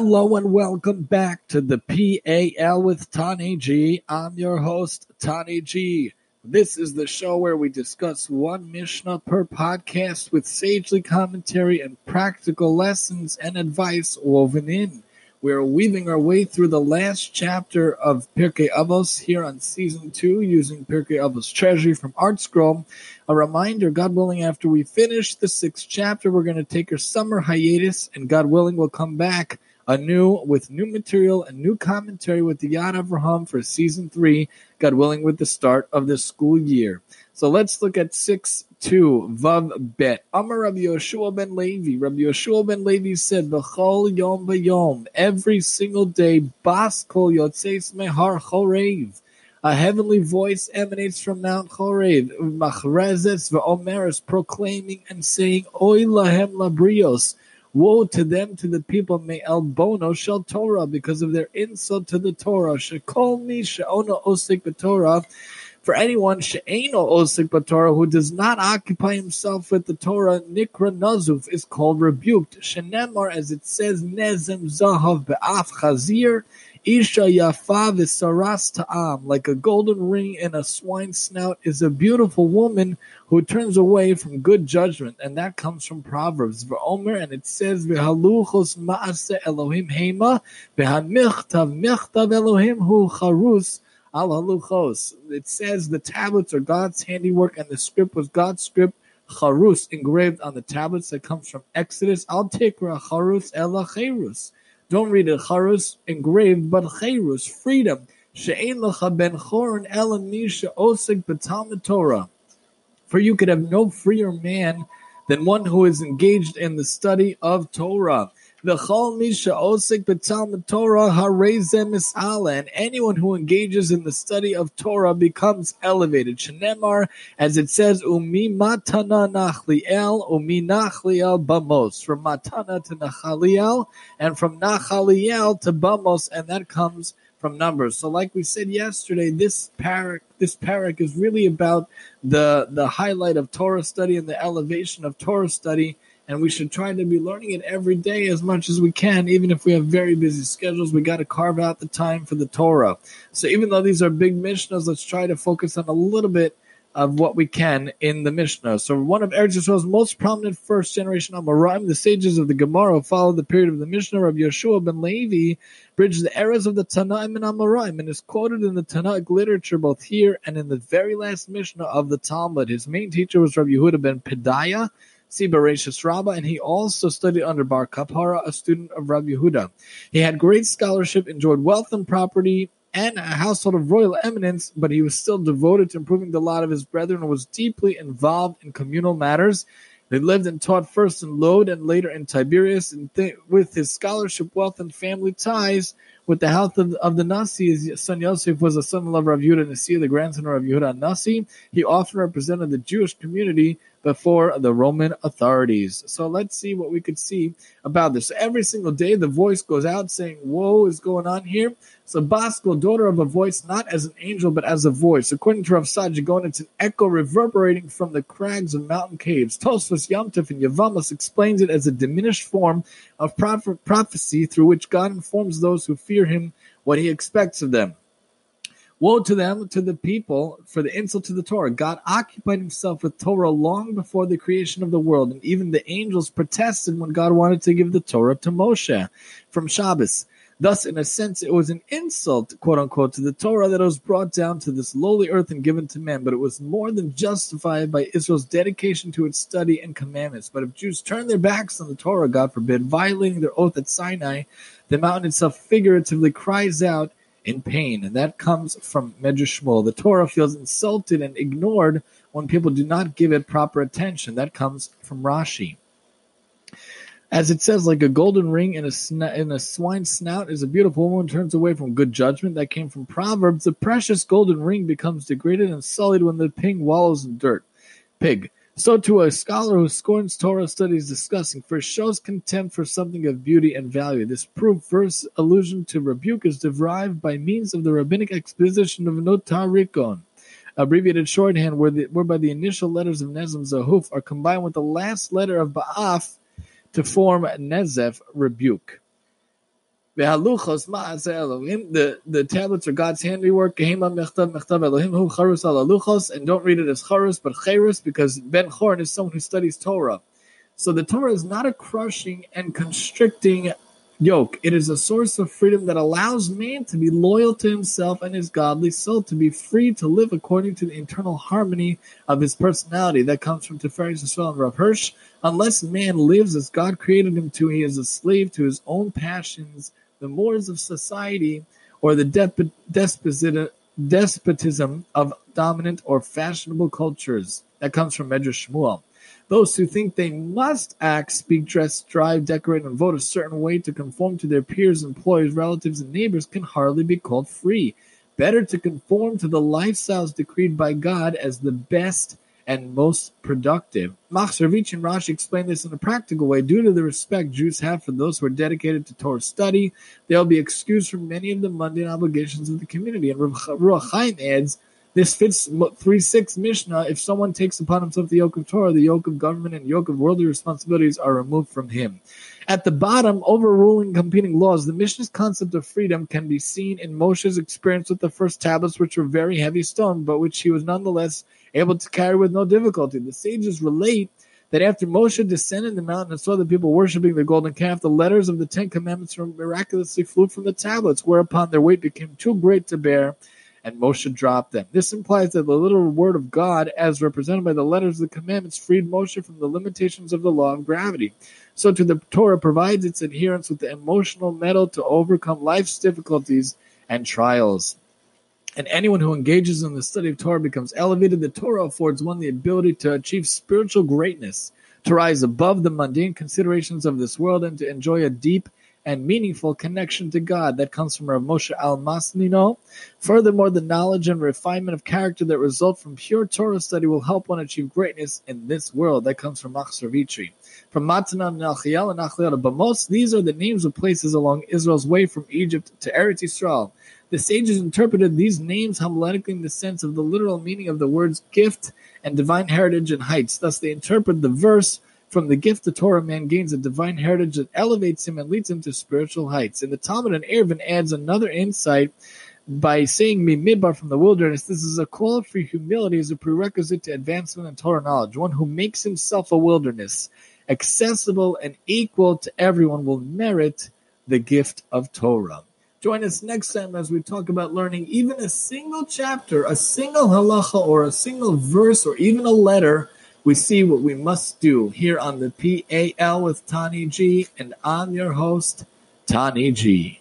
Hello and welcome back to the PAL with Tani G. I'm your host, Tani G. This is the show where we discuss one Mishnah per podcast with sagely commentary and practical lessons and advice woven in. We're weaving our way through the last chapter of Pirkei Avos here on season two using Pirkei Avos Treasury from Art Scroll. A reminder, God willing, after we finish the sixth chapter, we're going to take a summer hiatus and God willing, we'll come back anew with new material and new commentary with the Yad Avraham for season three, God willing, with the start of the school year. So let's look at six two vav bet. Amar Rabbi Yoshua ben Levi. Rabbi Yoshua ben Levi said, "V'chol yom b'yom, every single day, bas kol yotzeis mehar chorev." A heavenly voice emanates from Mount Chorev, machrezes v'omeres, proclaiming and saying, "Oy lahem labrios." Woe to them, to the people, may el bono shel Torah, because of their insult to the Torah. Shekol mi she'ona osik b'Torah. For anyone she'eno osik b'Torah who does not occupy himself with the Torah, nikra nazuf is called rebuked. Shenemar, as it says, nezem zahav be'af chazir. Isha yafa v'saras ta'am, like a golden ring in a swine's snout, is a beautiful woman who turns away from good judgment, and that comes from Proverbs. V'omer, and it says, v'haluchos ma'ase Elohim hema, v'hamichtav michtav Elohim hu charus al haluchos. It says the tablets are God's handiwork, and the script was God's script, charus, engraved on the tablets that comes from Exodus. Al tikra charus ela cherus. Don't read it charus, engraved, but cherus, freedom. She'ein lecha ben chorin ela misha osik b'talmud Torah. For you could have no freer man than one who is engaged in the study of Torah. And anyone who engages in the study of Torah becomes elevated. Shenemar, as it says, umi matana nachliel, umi nachliel bamos, from matana to nachaliel, and from nachaliel to bamos, and that comes from numbers. So, like we said yesterday, this parak, this parak is really about the the highlight of Torah study and the elevation of Torah study and we should try to be learning it every day as much as we can, even if we have very busy schedules. We got to carve out the time for the Torah. So even though these are big Mishnahs, let's try to focus on a little bit of what we can in the Mishnah. So one of Eretz Yisrael's most prominent first generation Amoraim, the sages of the Gemara followed the period of the Mishnah, Rabbi Yeshua ben Levi, bridged the eras of the Tanaim and Amoraim and is quoted in the Tanaic literature both here and in the very last Mishnah of the Talmud. His main teacher was Rabbi Yehuda ben Pedaya, see Bereshis Rabbah, and he also studied under Bar Kapara, a student of Rabbi Yehuda. He had great scholarship, enjoyed wealth and property, and a household of royal eminence, but he was still devoted to improving the lot of his brethren and was deeply involved in communal matters. They lived and taught first in Lod and later in Tiberias, and th- with his scholarship, wealth, and family ties, with the health of, of the Nasi, his son Yosef was a son-in-law of Yehuda Nasi, the grandson of Yehuda Nasi. He often represented the Jewish community before the Roman authorities. So let's see what we could see about this. Every single day, the voice goes out saying, Woe is going on here. So Bas kol, daughter of a voice, not as an angel, but as a voice. According to Rav Saadia Gaon, it's an echo reverberating from the crags of mountain caves. Tosfos Yomtiv and Yevamos explains it as a diminished form of prophecy through which God informs those who fear him what he expects of them. Woe to them, to the people, for the insult to the Torah. God occupied himself with Torah long before the creation of the world, and even the angels protested when God wanted to give the Torah to Moshe from Shabbos. Thus, in a sense, it was an insult, quote unquote, to the Torah that was brought down to this lowly earth and given to men, but it was more than justified by Israel's dedication to its study and commandments. But if Jews turn their backs on the Torah, God forbid, violating their oath at Sinai, the mountain itself figuratively cries out in pain, and that comes from Medrash Shmuel. The Torah feels insulted and ignored when people do not give it proper attention. That comes from Rashi. As it says, like a golden ring in a sna- in a swine's snout is a beautiful woman turns away from good judgment. That came from Proverbs. The precious golden ring becomes degraded and sullied when the pig wallows in dirt. Pig. So to a scholar who scorns Torah studies discussing, for shows contempt for something of beauty and value. This proof verse allusion to rebuke is derived by means of the rabbinic exposition of notarikon, abbreviated shorthand where the, whereby the initial letters of Nezem Zahav are combined with the last letter of Ba'af to form Nezef, rebuke. The the tablets are God's handiwork. And don't read it as charus, but cherus, because Ben Horn is someone who studies Torah. So the Torah is not a crushing and constricting yoke. It is a source of freedom that allows man to be loyal to himself and his godly soul, to be free to live according to the internal harmony of his personality. That comes from Tiferes Yisrael and Rav Hirsch. Unless man lives as God created him to, he is a slave to his own passions, the mores of society, or the despotism of dominant or fashionable cultures. That comes from Medrash Shmuel. Those who think they must act, speak, dress, drive, decorate, and vote a certain way to conform to their peers, employers, relatives, and neighbors can hardly be called free. Better to conform to the lifestyles decreed by God as the best and most productive. Machzor Vitri and Rashi explain this in a practical way. Due to the respect Jews have for those who are dedicated to Torah study, they'll be excused from many of the mundane obligations of the community. And Ruach Chaim adds, this fits 3 6 Mishnah. If someone takes upon himself the yoke of Torah, the yoke of government and yoke of worldly responsibilities are removed from him. At the bottom, overruling competing laws, the Mishnah's concept of freedom can be seen in Moshe's experience with the first tablets, which were very heavy stone, but which he was nonetheless able to carry with no difficulty. The sages relate that after Moshe descended the mountain and saw the people worshiping the golden calf, the letters of the Ten Commandments miraculously flew from the tablets, whereupon their weight became too great to bear and Moshe dropped them. This implies that the literal word of God, as represented by the letters of the commandments, freed Moshe from the limitations of the law of gravity. So, to the Torah provides its adherents with the emotional metal to overcome life's difficulties and trials. And anyone who engages in the study of Torah becomes elevated. The Torah affords one the ability to achieve spiritual greatness, to rise above the mundane considerations of this world, and to enjoy a deep and meaningful connection to God. That comes from Rav Moshe Almosnino. Furthermore, the knowledge and refinement of character that result from pure Torah study will help one achieve greatness in this world. That comes from Machzor Vitri. From Matanan Nachiel and Nachiel Bamos, these are the names of places along Israel's way from Egypt to Eretz Yisrael. The sages interpreted these names homiletically in the sense of the literal meaning of the words gift and divine heritage and heights. Thus, they interpret the verse from the gift of Torah, man gains a divine heritage that elevates him and leads him to spiritual heights. And the Talmud and Eruvin adds another insight by saying midbar from the wilderness. This is a call for humility as a prerequisite to advancement in Torah knowledge. One who makes himself a wilderness, accessible and equal to everyone, will merit the gift of Torah. Join us next time as we talk about learning even a single chapter, a single halacha, or a single verse, or even a letter we see what we must do here on the PAL with Tani G, and I'm your host, Tani G.